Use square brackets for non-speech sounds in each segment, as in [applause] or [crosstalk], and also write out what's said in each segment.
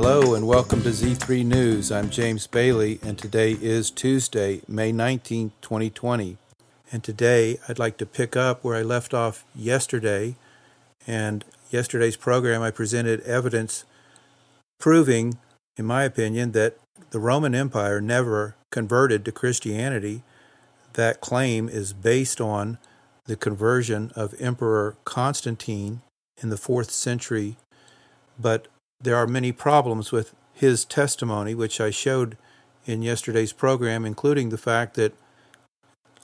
Hello and welcome to Z3 News. I'm James Bailey, and today is Tuesday, May 19, 2020. And today I'd like to pick up where I left off yesterday. And yesterday's program, I presented evidence proving, in my opinion, that the Roman Empire never converted to Christianity. That claim is based on the conversion of Emperor Constantine in the fourth century. But there are many problems with his testimony, which I showed in yesterday's program, including the fact that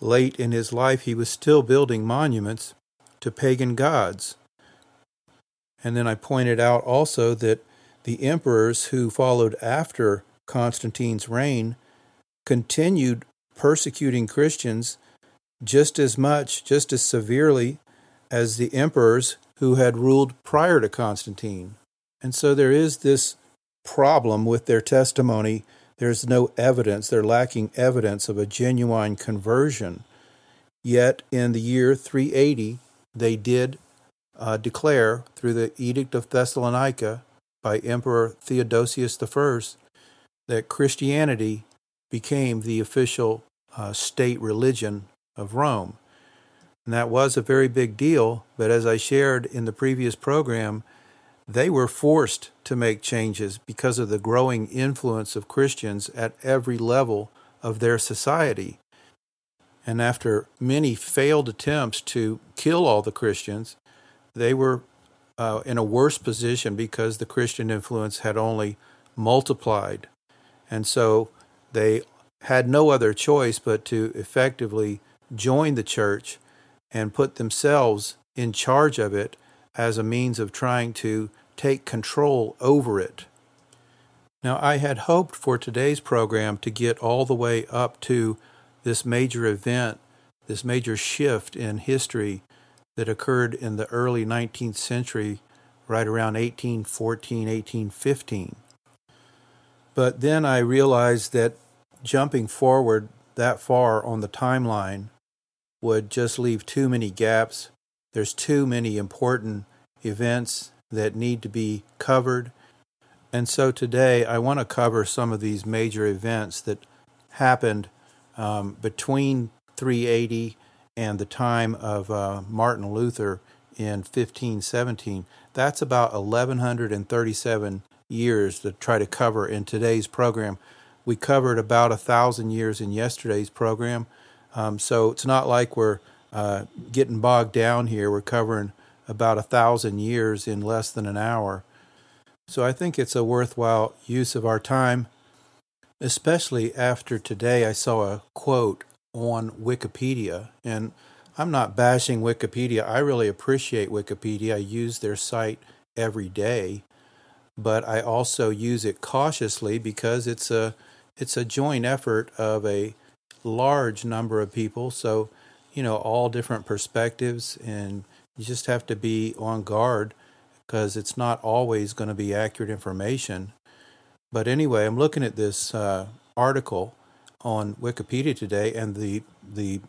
late in his life he was still building monuments to pagan gods. And then I pointed out also that the emperors who followed after Constantine's reign continued persecuting Christians just as much, just as severely as the emperors who had ruled prior to Constantine. And so there is this problem with their testimony. There's no evidence, they're lacking evidence of a genuine conversion. Yet in the year 380, they did uh, declare through the Edict of Thessalonica by Emperor Theodosius I that Christianity became the official uh, state religion of Rome. And that was a very big deal, but as I shared in the previous program, they were forced to make changes because of the growing influence of Christians at every level of their society. And after many failed attempts to kill all the Christians, they were uh, in a worse position because the Christian influence had only multiplied. And so they had no other choice but to effectively join the church and put themselves in charge of it as a means of trying to take control over it. Now, I had hoped for today's program to get all the way up to this major event, this major shift in history that occurred in the early 19th century, right around 1814, 1815. But then I realized that jumping forward that far on the timeline would just leave too many gaps. There's too many important events that need to be covered. And so today I want to cover some of these major events that happened um, between 380 and the time of uh, Martin Luther in 1517. That's about 1137 years to try to cover in today's program. We covered about a thousand years in yesterday's program. Um, so it's not like we're uh, getting bogged down here. We're covering about a thousand years in less than an hour. So I think it's a worthwhile use of our time, especially after today I saw a quote on Wikipedia. And I'm not bashing Wikipedia. I really appreciate Wikipedia. I use their site every day, but I also use it cautiously because it's a it's a joint effort of a large number of people. So, you know, all different perspectives, and you just have to be on guard because it's not always going to be accurate information. But anyway, I'm looking at this uh, article on Wikipedia today, and the the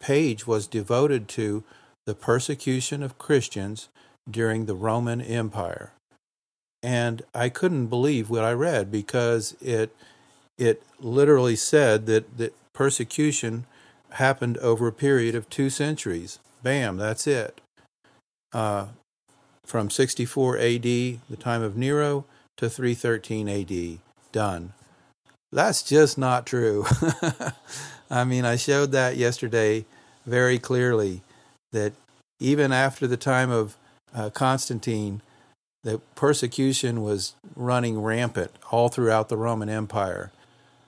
page was devoted to the persecution of Christians during the Roman Empire. And I couldn't believe what I read because it it literally said that, that persecution happened over a period of two centuries. Bam, that's it. Uh, from 64 AD, the time of Nero, to 313 AD. Done. That's just not true. [laughs] I mean, I showed that yesterday very clearly that even after the time of uh, Constantine, the persecution was running rampant all throughout the Roman Empire.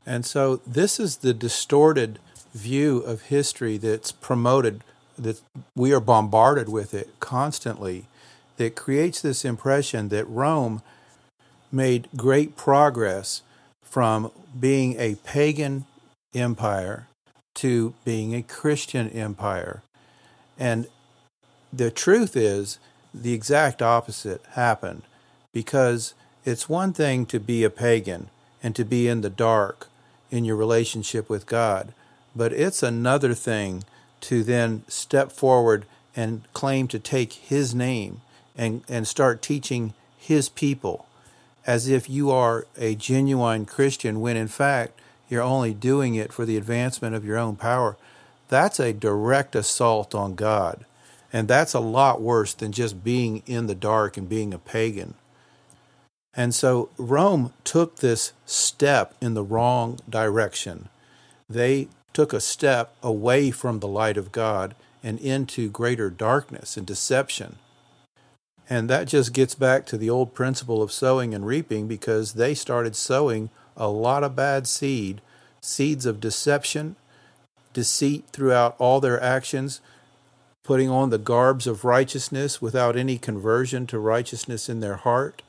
And so this is the distorted view of history that's promoted, that we are bombarded with it constantly, that creates this impression that Rome made great progress from being a pagan empire to being a Christian empire. And the truth is, the exact opposite happened because it's one thing to be a pagan and to be in the dark in your relationship with God. But it's another thing to then step forward and claim to take His name and, and start teaching His people as if you are a genuine Christian when in fact you're only doing it for the advancement of your own power, that's a direct assault on God. And that's a lot worse than just being in the dark and being a pagan. And so Rome took this step in the wrong direction. They took a step away from the light of God and into greater darkness and deception. And that just gets back to the old principle of sowing and reaping because they started sowing a lot of bad seed, seeds of deception, deceit throughout all their actions, putting on the garbs of righteousness without any conversion to righteousness in their heart,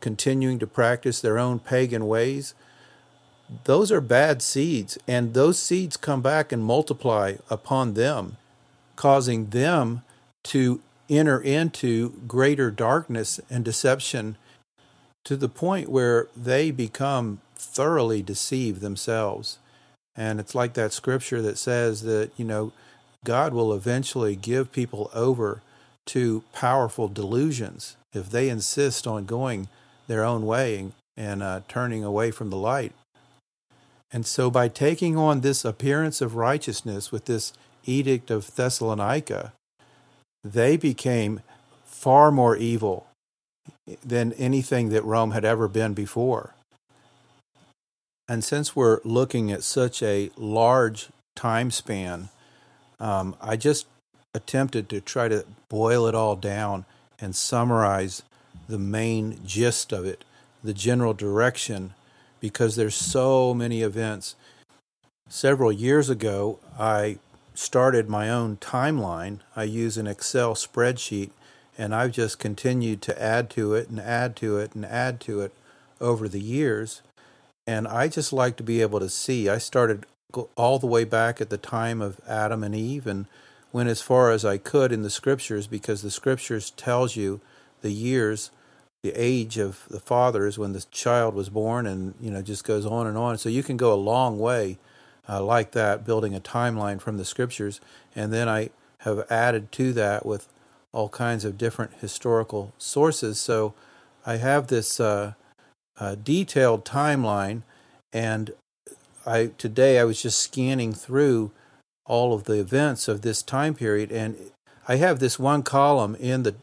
continuing to practice their own pagan ways. Those are bad seeds, and those seeds come back and multiply upon them, causing them to enter into greater darkness and deception to the point where they become thoroughly deceived themselves. And it's like that scripture that says that, you know, God will eventually give people over to powerful delusions if they insist on going their own way and uh, turning away from the light. And so, by taking on this appearance of righteousness with this edict of Thessalonica, they became far more evil than anything that Rome had ever been before. And since we're looking at such a large time span, um, I just attempted to try to boil it all down and summarize the main gist of it, the general direction, because there's so many events. Several years ago, I started my own timeline. I use an Excel spreadsheet, and I've just continued to add to it and add to it and add to it over the years. And I just like to be able to see. I started all the way back at the time of Adam and Eve and went as far as I could in the scriptures because the scriptures tells you the years the age of the fathers when the child was born and you know just goes on and on. So you can go a long way uh, like that building a timeline from the scriptures. And then I have added to that with all kinds of different historical sources. So I have this uh, uh, detailed timeline. And I today I was just scanning through all of the events of this time period, and I have this one column in the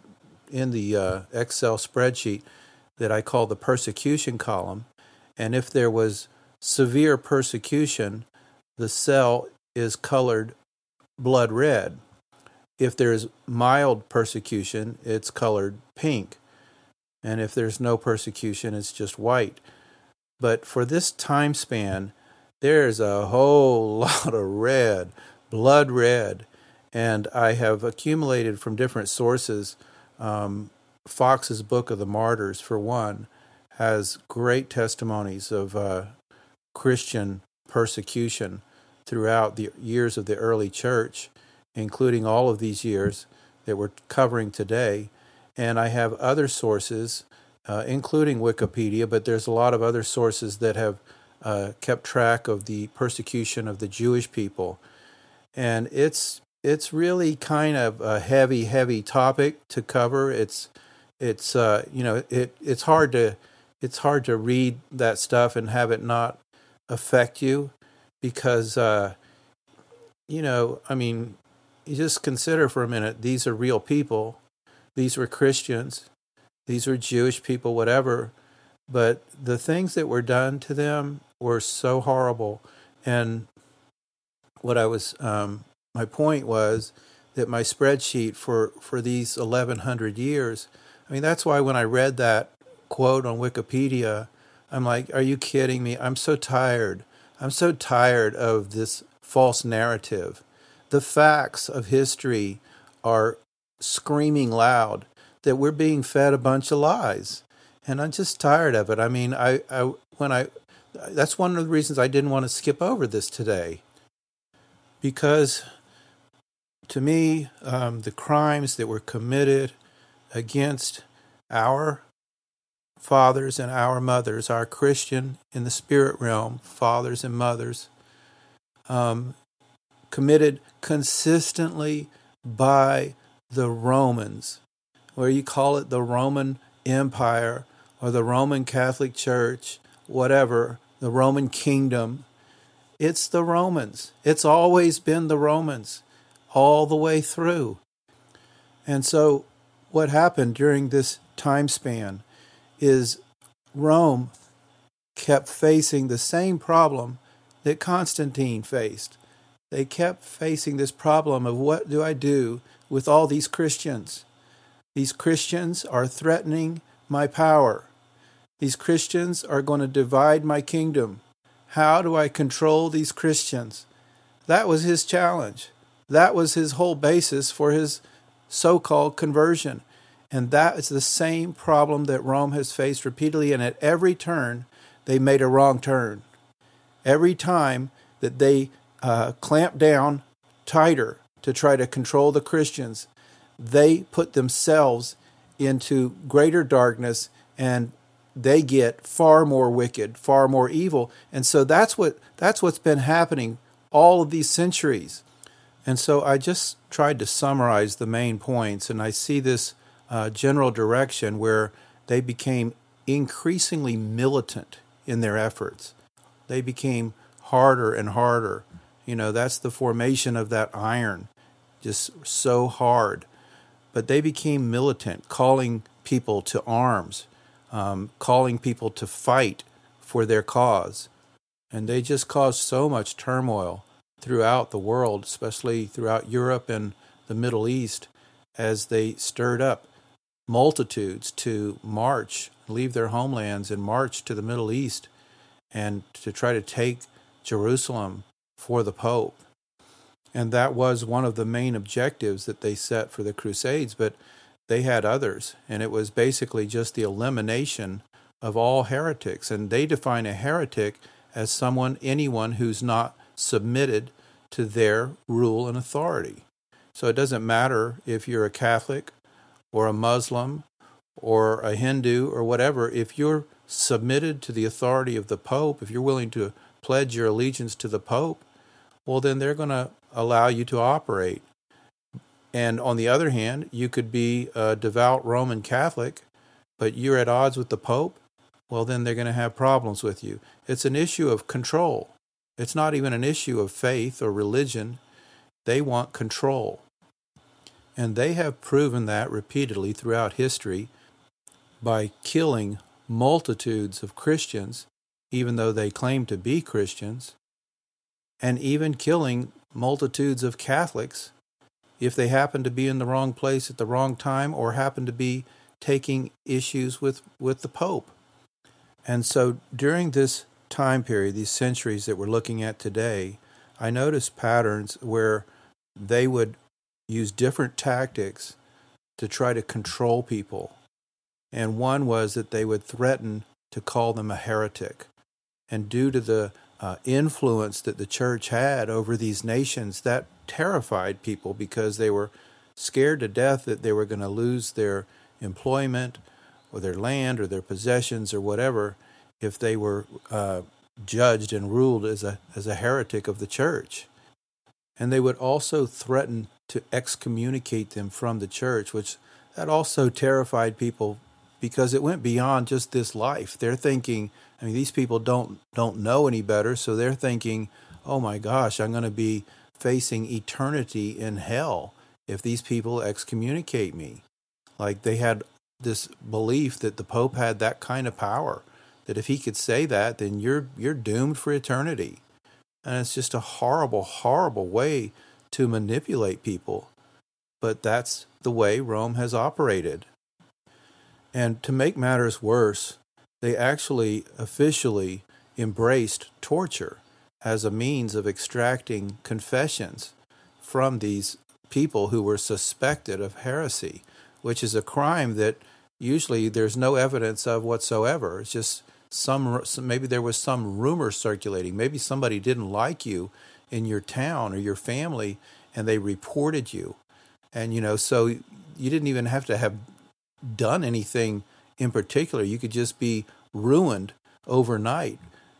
in the uh, Excel spreadsheet that I call the persecution column. And if there was severe persecution, the cell is colored blood red. If there's mild persecution, it's colored pink. And if there's no persecution, it's just white. But for this time span, there's a whole [laughs] lot of red, blood red. And I have accumulated from different sources. Um, Foxe's Book of the Martyrs, for one, has great testimonies of uh, Christian persecution throughout the years of the early church, including all of these years that we're covering today. And I have other sources, uh, including Wikipedia, but there's a lot of other sources that have uh, kept track of the persecution of the Jewish people, and it's it's really kind of a heavy, heavy topic to cover. It's it's uh, you know it it's hard to it's hard to read that stuff and have it not affect you because uh, you know I mean you just consider for a minute these are real people these were Christians these were Jewish people whatever but the things that were done to them were so horrible. And what I was, um, my point was that my spreadsheet for, for these 1100 years, I mean, that's why when I read that quote on Wikipedia, I'm like, are you kidding me? I'm so tired. I'm so tired of this false narrative. The facts of history are screaming loud that we're being fed a bunch of lies. And I'm just tired of it. I mean, I, I when I that's one of the reasons I didn't want to skip over this today. Because to me, um, the crimes that were committed against our fathers and our mothers, our Christian in the spirit realm, fathers and mothers, um, committed consistently by the Romans, where you call it the Roman Empire or the Roman Catholic Church, whatever, the Roman kingdom. It's the Romans. It's always been the Romans all the way through. And so, what happened during this time span is Rome kept facing the same problem that Constantine faced. They kept facing this problem of what do I do with all these Christians? These Christians are threatening my power. These Christians are going to divide my kingdom. How do I control these Christians? That was his challenge. That was his whole basis for his so called conversion. And that is the same problem that Rome has faced repeatedly. And at every turn, they made a wrong turn. Every time that they uh, clamped down tighter to try to control the Christians, they put themselves into greater darkness and they get far more wicked, far more evil. And so that's what that's what's been happening all of these centuries. And so I just tried to summarize the main points, and I see this uh, general direction where they became increasingly militant in their efforts. They became harder and harder. You know, that's the formation of that iron, just so hard. But they became militant, calling people to arms, um, calling people to fight for their cause. And they just caused so much turmoil throughout the world, especially throughout Europe and the Middle East, as they stirred up multitudes to march, leave their homelands, and march to the Middle East and to try to take Jerusalem for the Pope. And that was one of the main objectives that they set for the Crusades, but they had others. And it was basically just the elimination of all heretics. And they define a heretic as someone, anyone who's not submitted to their rule and authority. So it doesn't matter if you're a Catholic or a Muslim or a Hindu or whatever, if you're submitted to the authority of the Pope, if you're willing to pledge your allegiance to the Pope, well, then they're going to allow you to operate. And on the other hand, you could be a devout Roman Catholic, but you're at odds with the Pope, well, then they're going to have problems with you. It's an issue of control. It's not even an issue of faith or religion. They want control. And they have proven that repeatedly throughout history by killing multitudes of Christians, even though they claim to be Christians, and even killing multitudes of Catholics if they happen to be in the wrong place at the wrong time or happen to be taking issues with, with the Pope. And so during this time period, these centuries that we're looking at today, I noticed patterns where they would use different tactics to try to control people. And one was that they would threaten to call them a heretic. And due to the uh, influence that the church had over these nations, that terrified people because they were scared to death that they were going to lose their employment or their land or their possessions or whatever if they were uh, judged and ruled as a, as a heretic of the church. And they would also threaten to excommunicate them from the church, which that also terrified people because it went beyond just this life. They're thinking, I mean, these people don't don't know any better, so they're thinking, "Oh my gosh, I'm going to be facing eternity in hell if these people excommunicate me." Like they had this belief that the pope had that kind of power that if he could say that, then you're you're doomed for eternity. And it's just a horrible, horrible way to manipulate people. But that's the way Rome has operated. And to make matters worse, they actually officially embraced torture as a means of extracting confessions from these people who were suspected of heresy, which is a crime that usually there's no evidence of whatsoever. It's just some maybe there was some rumor circulating. Maybe somebody didn't like you in your town or your family and they reported you. And you know, so you didn't even have to have done anything in particular. You could just be ruined overnight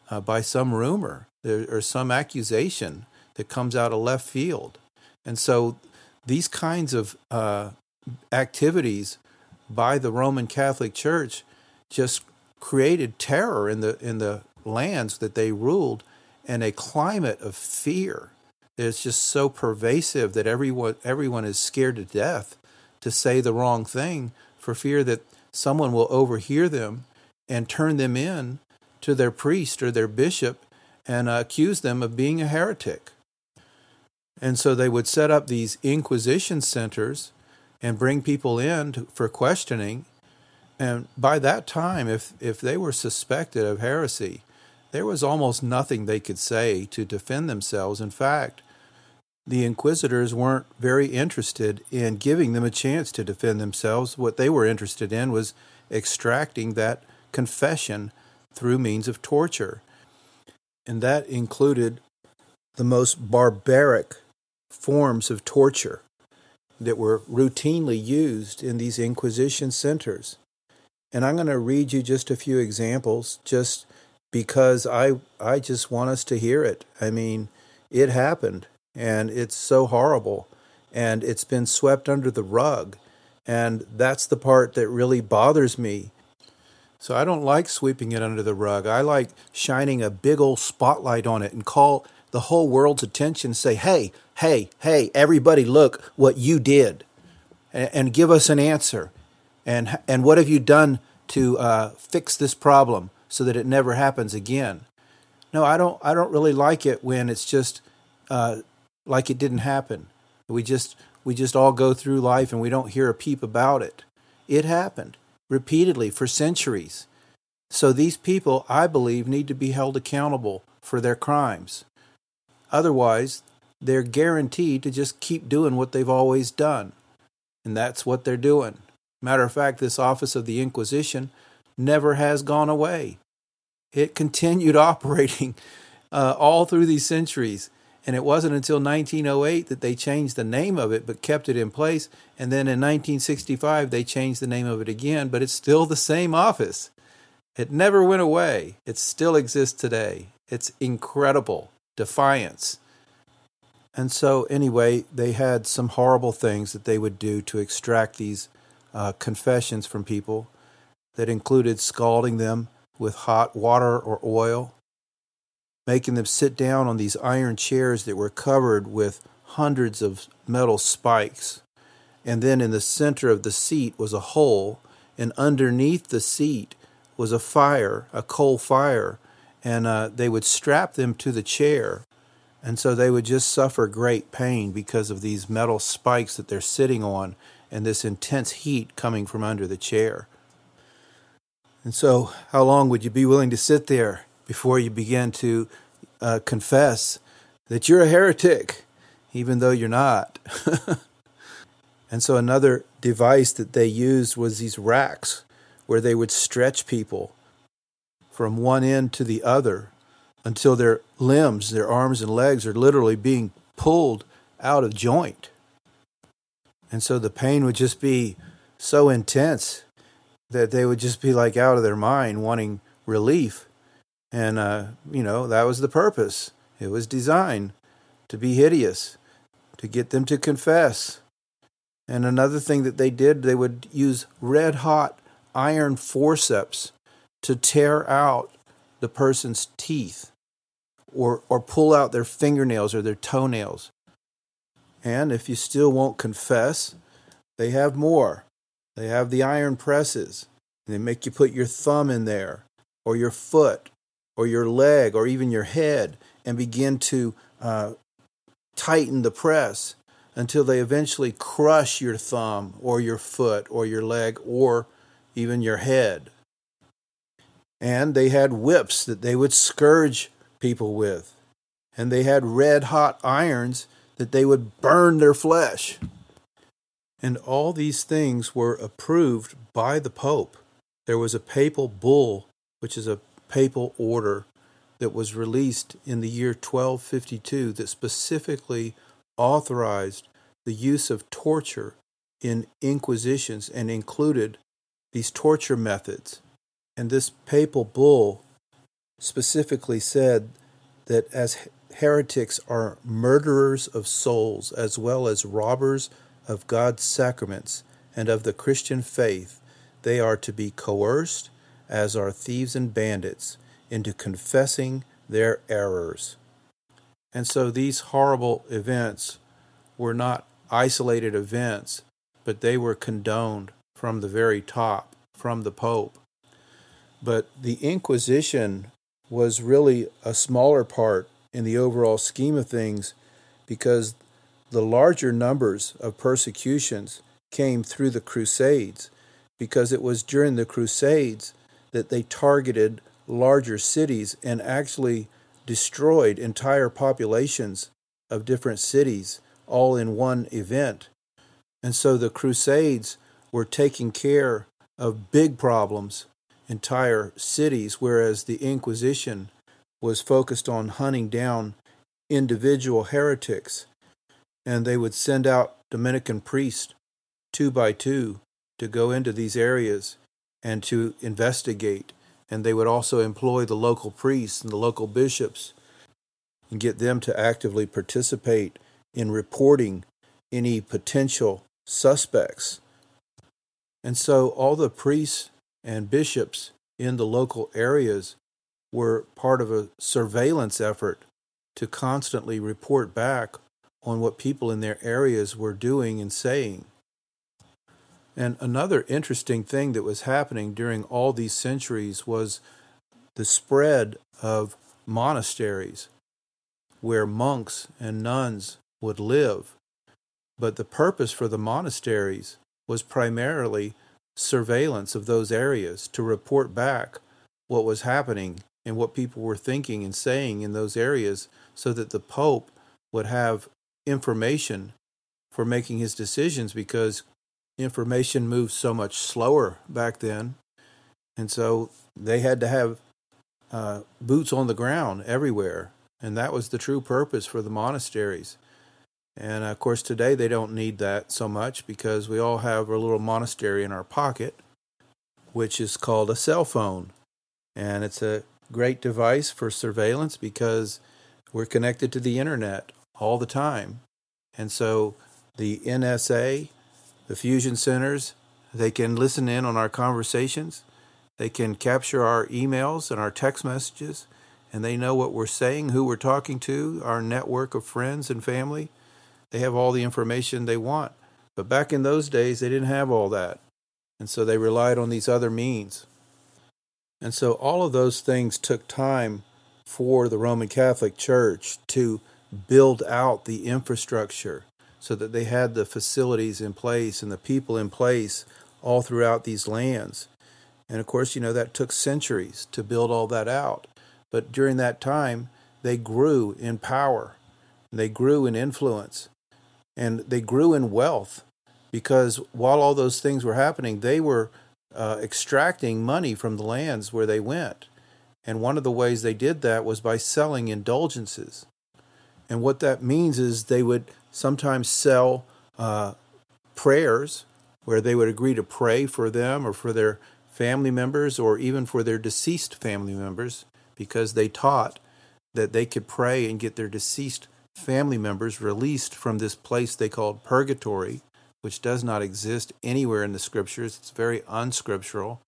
uh, by some rumor or some accusation that comes out of left field. And so these kinds of uh, activities by the Roman Catholic Church just created terror in the in the lands that they ruled and a climate of fear that's just so pervasive that everyone everyone is scared to death to say the wrong thing for fear that someone will overhear them and turn them in to their priest or their bishop and uh, accuse them of being a heretic. And so they would set up these inquisition centers and bring people in to, for questioning. And by that time, if, if they were suspected of heresy, there was almost nothing they could say to defend themselves. In fact, the inquisitors weren't very interested in giving them a chance to defend themselves. What they were interested in was extracting that confession through means of torture. And that included the most barbaric forms of torture that were routinely used in these Inquisition centers. And I'm going to read you just a few examples just because I I just want us to hear it. I mean, it happened and it's so horrible and it's been swept under the rug. And that's the part that really bothers me. So I don't like sweeping it under the rug. I like shining a big old spotlight on it and call the whole world's attention say, "Hey, hey, hey, everybody look what you did." And, and give us an answer. And and what have you done to uh, fix this problem? so that it never happens again. No, I don't. I don't really like it when it's just uh, like it didn't happen. We just we just all go through life and we don't hear a peep about it. It happened repeatedly for centuries. So these people, I believe, need to be held accountable for their crimes. Otherwise, they're guaranteed to just keep doing what they've always done. And that's what they're doing. Matter of fact, this office of the Inquisition never has gone away. It continued [laughs] operating uh, all through these centuries. And it wasn't until 1908 that they changed the name of it, but kept it in place. And then in 1965, they changed the name of it again, but it's still the same office. It never went away. It still exists today. It's incredible. Defiance. And so, anyway, they had some horrible things that they would do to extract these uh, confessions from people that included scalding them with hot water or oil, making them sit down on these iron chairs that were covered with hundreds of metal spikes. And then in the center of the seat was a hole, and underneath the seat was a fire, a coal fire, and uh, they would strap them to the chair. And so they would just suffer great pain because of these metal spikes that they're sitting on and this intense heat coming from under the chair. And so, how long would you be willing to sit there before you begin to uh, confess that you're a heretic, even though you're not? [laughs] and so, another device that they used was these racks where they would stretch people from one end to the other until their limbs, their arms and legs, are literally being pulled out of joint. And so the pain would just be so intense that they would just be like out of their mind wanting relief. And, uh, you know, that was the purpose. It was designed to be hideous, to get them to confess. And another thing that they did, they would use red hot iron forceps to tear out the person's teeth or, or pull out their fingernails or their toenails. And if you still won't confess, they have more. They have the iron presses. They make you put your thumb in there, or your foot, or your leg, or even your head, and begin to uh, tighten the press until they eventually crush your thumb, or your foot, or your leg, or even your head. And they had whips that they would scourge people with. And they had red hot irons that they would burn their flesh. And all these things were approved by the Pope. There was a papal bull, which is a papal order that was released in the year 1252 that specifically authorized the use of torture in inquisitions and included these torture methods. And this papal bull specifically said that as heretics are murderers of souls as well as robbers of God's sacraments and of the Christian faith, they are to be coerced as are thieves and bandits, into confessing their errors. And so these horrible events were not isolated events, but they were condoned from the very top, from the Pope. But the Inquisition was really a smaller part in the overall scheme of things because the larger numbers of persecutions came through the Crusades, because it was during the Crusades that they targeted larger cities and actually destroyed entire populations of different cities all in one event. And so the Crusades were taking care of big problems, entire cities, whereas the Inquisition was focused on hunting down individual heretics. And they would send out Dominican priests two by two to go into these areas and to investigate. And they would also employ the local priests and the local bishops and get them to actively participate in reporting any potential suspects. And so all the priests and bishops in the local areas were part of a surveillance effort to constantly report back on what people in their areas were doing and saying. And another interesting thing that was happening during all these centuries was the spread of monasteries where monks and nuns would live. But the purpose for the monasteries was primarily surveillance of those areas to report back what was happening and what people were thinking and saying in those areas so that the Pope would have information for making his decisions because information moved so much slower back then. And so they had to have uh, boots on the ground everywhere. And that was the true purpose for the monasteries. And of course, today they don't need that so much because we all have a little monastery in our pocket, which is called a cell phone. And it's a great device for surveillance because we're connected to the internet all the time. And so the NSA the fusion centers. They can listen in on our conversations. They can capture our emails and our text messages, and they know what we're saying, who we're talking to, our network of friends and family. They have all the information they want. But back in those days, they didn't have all that. And so they relied on these other means. And so all of those things took time for the Roman Catholic Church to build out the infrastructure so that they had the facilities in place and the people in place all throughout these lands. And of course, you know, that took centuries to build all that out. But during that time, they grew in power, they grew in influence, and they grew in wealth because while all those things were happening, they were uh, extracting money from the lands where they went. And one of the ways they did that was by selling indulgences. And what that means is they would sometimes sell uh, prayers where they would agree to pray for them or for their family members or even for their deceased family members because they taught that they could pray and get their deceased family members released from this place they called purgatory, which does not exist anywhere in the scriptures. It's very unscriptural,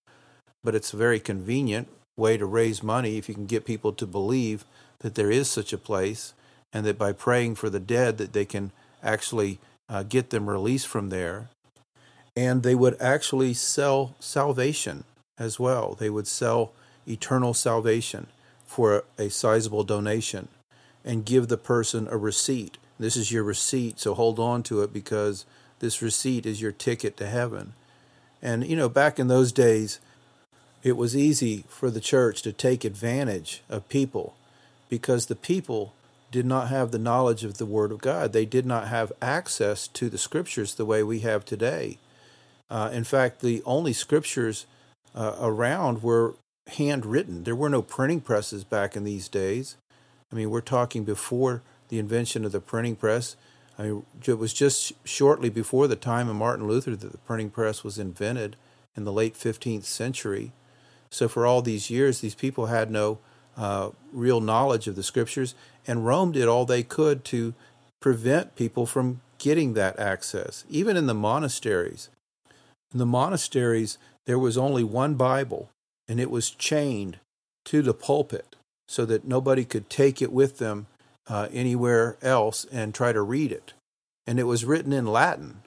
but it's a very convenient way to raise money if you can get people to believe that there is such a place and that by praying for the dead that they can actually uh, get them released from there. And they would actually sell salvation as well. They would sell eternal salvation for a, a sizable donation and give the person a receipt. This is your receipt so hold on to it because this receipt is your ticket to heaven and you know back in those days it was easy for the church to take advantage of people because the people did not have the knowledge of the Word of God. They did not have access to the Scriptures the way we have today. Uh, in fact, the only Scriptures uh, around were handwritten. There were no printing presses back in these days. I mean, we're talking before the invention of the printing press. I it was just shortly before the time of Martin Luther that the printing press was invented in the late 15th century. So, for all these years, these people had no uh, real knowledge of the scriptures, and Rome did all they could to prevent people from getting that access, even in the monasteries. In the monasteries, there was only one Bible, and it was chained to the pulpit so that nobody could take it with them uh, anywhere else and try to read it. And it was written in Latin.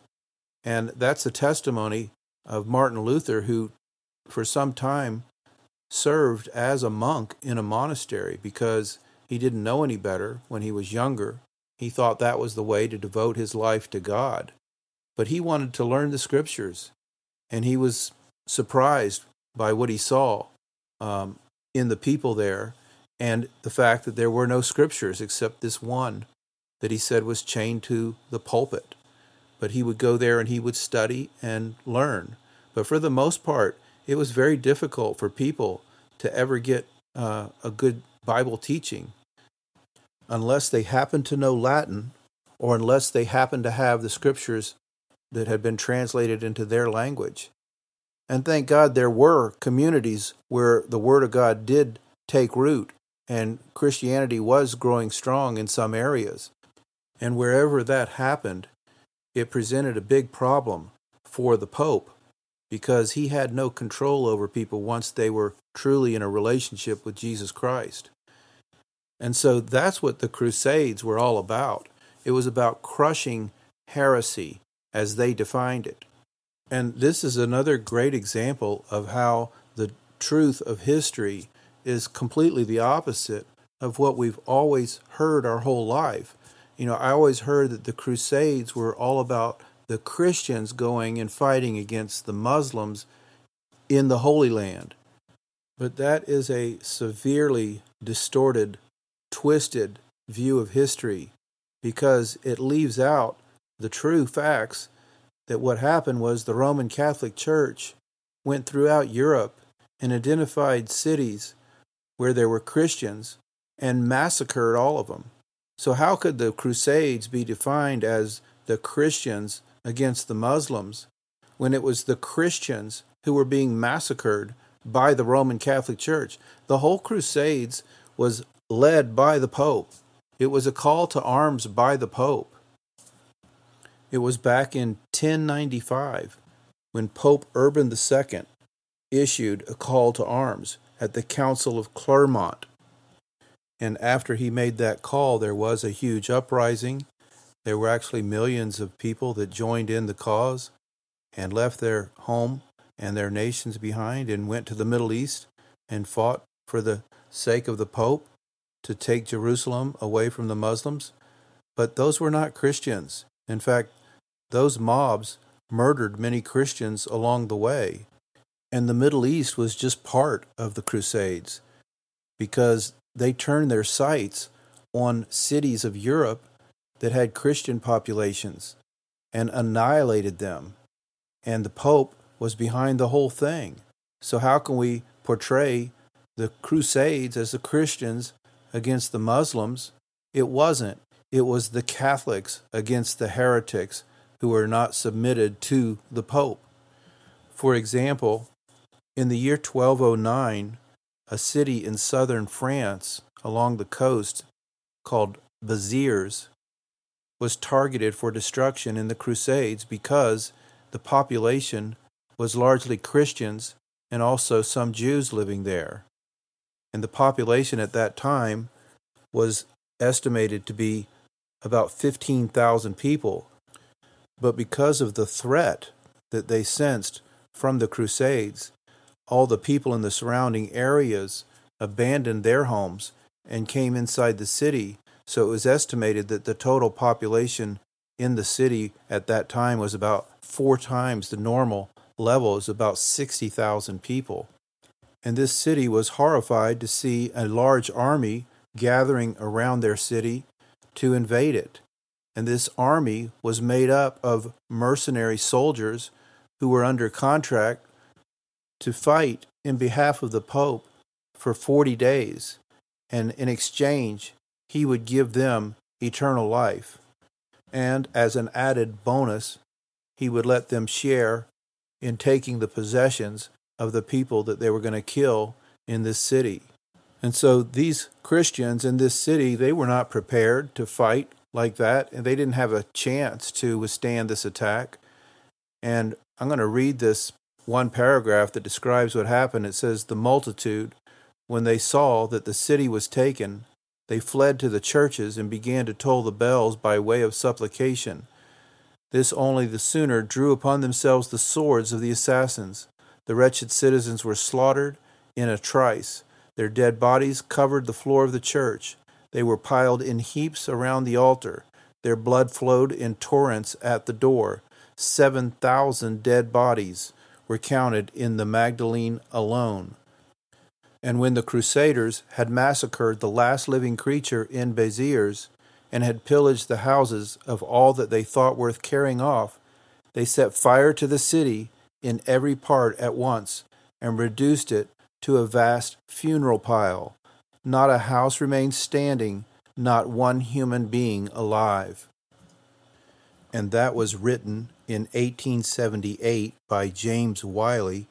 And that's a testimony of Martin Luther, who for some time served as a monk in a monastery because he didn't know any better when he was younger. He thought that was the way to devote his life to God. But he wanted to learn the scriptures, and he was surprised by what he saw um, in the people there and the fact that there were no scriptures except this one that he said was chained to the pulpit. But he would go there and he would study and learn. But for the most part, it was very difficult for people to ever get uh, a good Bible teaching unless they happened to know Latin or unless they happened to have the scriptures that had been translated into their language. And thank God there were communities where the Word of God did take root and Christianity was growing strong in some areas. And wherever that happened, it presented a big problem for the Pope because he had no control over people once they were truly in a relationship with Jesus Christ. And so that's what the Crusades were all about. It was about crushing heresy as they defined it. And this is another great example of how the truth of history is completely the opposite of what we've always heard our whole life. You know, I always heard that the Crusades were all about the Christians going and fighting against the Muslims in the Holy Land. But that is a severely distorted, twisted view of history because it leaves out the true facts that what happened was the Roman Catholic Church went throughout Europe and identified cities where there were Christians and massacred all of them. So, how could the Crusades be defined as the Christians against the Muslims when it was the Christians who were being massacred by the Roman Catholic Church? The whole Crusades was led by the Pope, it was a call to arms by the Pope. It was back in 1095 when Pope Urban II issued a call to arms at the Council of Clermont. And after he made that call, there was a huge uprising. There were actually millions of people that joined in the cause and left their home and their nations behind and went to the Middle East and fought for the sake of the Pope to take Jerusalem away from the Muslims. But those were not Christians. In fact, those mobs murdered many Christians along the way. And the Middle East was just part of the Crusades because they turned their sights on cities of Europe that had Christian populations and annihilated them. And the Pope was behind the whole thing. So, how can we portray the Crusades as the Christians against the Muslims? It wasn't. It was the Catholics against the heretics who were not submitted to the Pope. For example, in the year 1209, a city in southern France along the coast called Béziers was targeted for destruction in the Crusades because the population was largely Christians and also some Jews living there. And the population at that time was estimated to be about 15,000 people, but because of the threat that they sensed from the Crusades, all the people in the surrounding areas abandoned their homes and came inside the city. So it was estimated that the total population in the city at that time was about four times the normal level, is about 60,000 people. And this city was horrified to see a large army gathering around their city to invade it. And this army was made up of mercenary soldiers who were under contract to fight in behalf of the Pope for 40 days. And in exchange, he would give them eternal life. And as an added bonus, he would let them share in taking the possessions of the people that they were going to kill in this city. And so these Christians in this city, they were not prepared to fight like that, and they didn't have a chance to withstand this attack. And I'm going to read this one paragraph that describes what happened. It says, The multitude, when they saw that the city was taken, they fled to the churches and began to toll the bells by way of supplication. This only the sooner drew upon themselves the swords of the assassins. The wretched citizens were slaughtered in a trice. Their dead bodies covered the floor of the church. They were piled in heaps around the altar. Their blood flowed in torrents at the door. Seven thousand dead bodies were counted in the Magdalene alone. And when the Crusaders had massacred the last living creature in Béziers, and had pillaged the houses of all that they thought worth carrying off, they set fire to the city in every part at once, and reduced it to a vast funeral pile. Not a house remained standing, not one human being alive. And that was written in 1878 by James Wylie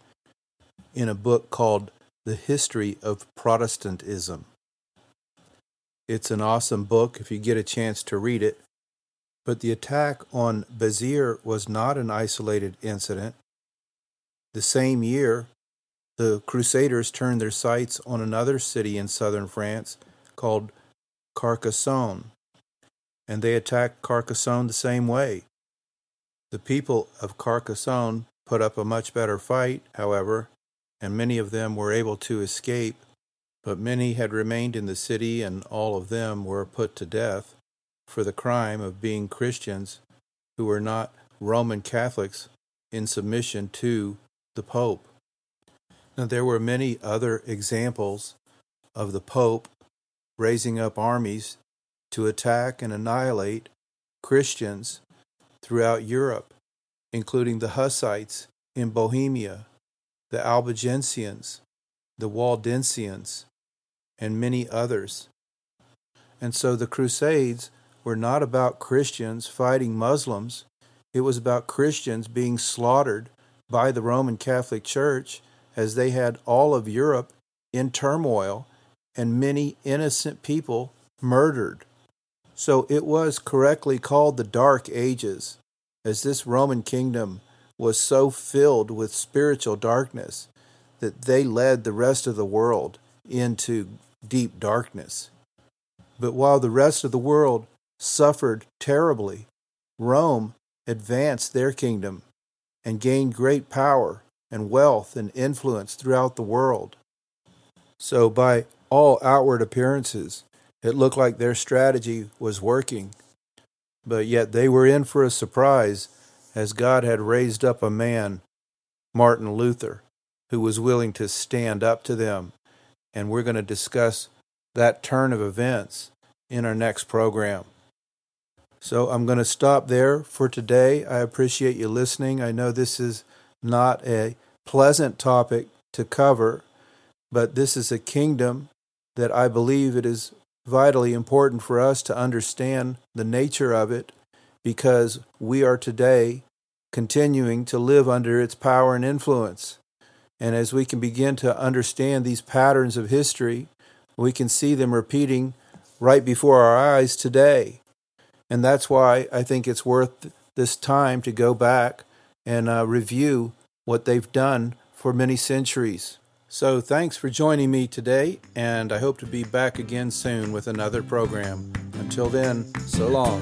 in a book called The History of Protestantism. It's an awesome book if you get a chance to read it. But the attack on Béziers was not an isolated incident. The same year, the Crusaders turned their sights on another city in southern France called Carcassonne, and they attacked Carcassonne the same way. The people of Carcassonne put up a much better fight, however, and many of them were able to escape, but many had remained in the city, and all of them were put to death for the crime of being Christians who were not Roman Catholics in submission to the Pope. Now, there were many other examples of the Pope raising up armies to attack and annihilate Christians throughout Europe, including the Hussites in Bohemia, the Albigensians, the Waldensians, and many others. And so the Crusades were not about Christians fighting Muslims, it was about Christians being slaughtered by the Roman Catholic Church as they had all of Europe in turmoil and many innocent people murdered. So it was correctly called the Dark Ages, as this Roman kingdom was so filled with spiritual darkness that they led the rest of the world into deep darkness. But while the rest of the world suffered terribly, Rome advanced their kingdom and gained great power and wealth and influence throughout the world. So, by all outward appearances, it looked like their strategy was working. But yet they were in for a surprise as God had raised up a man, Martin Luther, who was willing to stand up to them. And we're going to discuss that turn of events in our next program. So I'm going to stop there for today. I appreciate you listening. I know this is not a pleasant topic to cover, but this is a kingdom that I believe it is vitally important for us to understand the nature of it because we are today continuing to live under its power and influence. And as we can begin to understand these patterns of history, we can see them repeating right before our eyes today. And that's why I think it's worth this time to go back and uh, review what they've done for many centuries. So, thanks for joining me today, and I hope to be back again soon with another program. Until then, so long.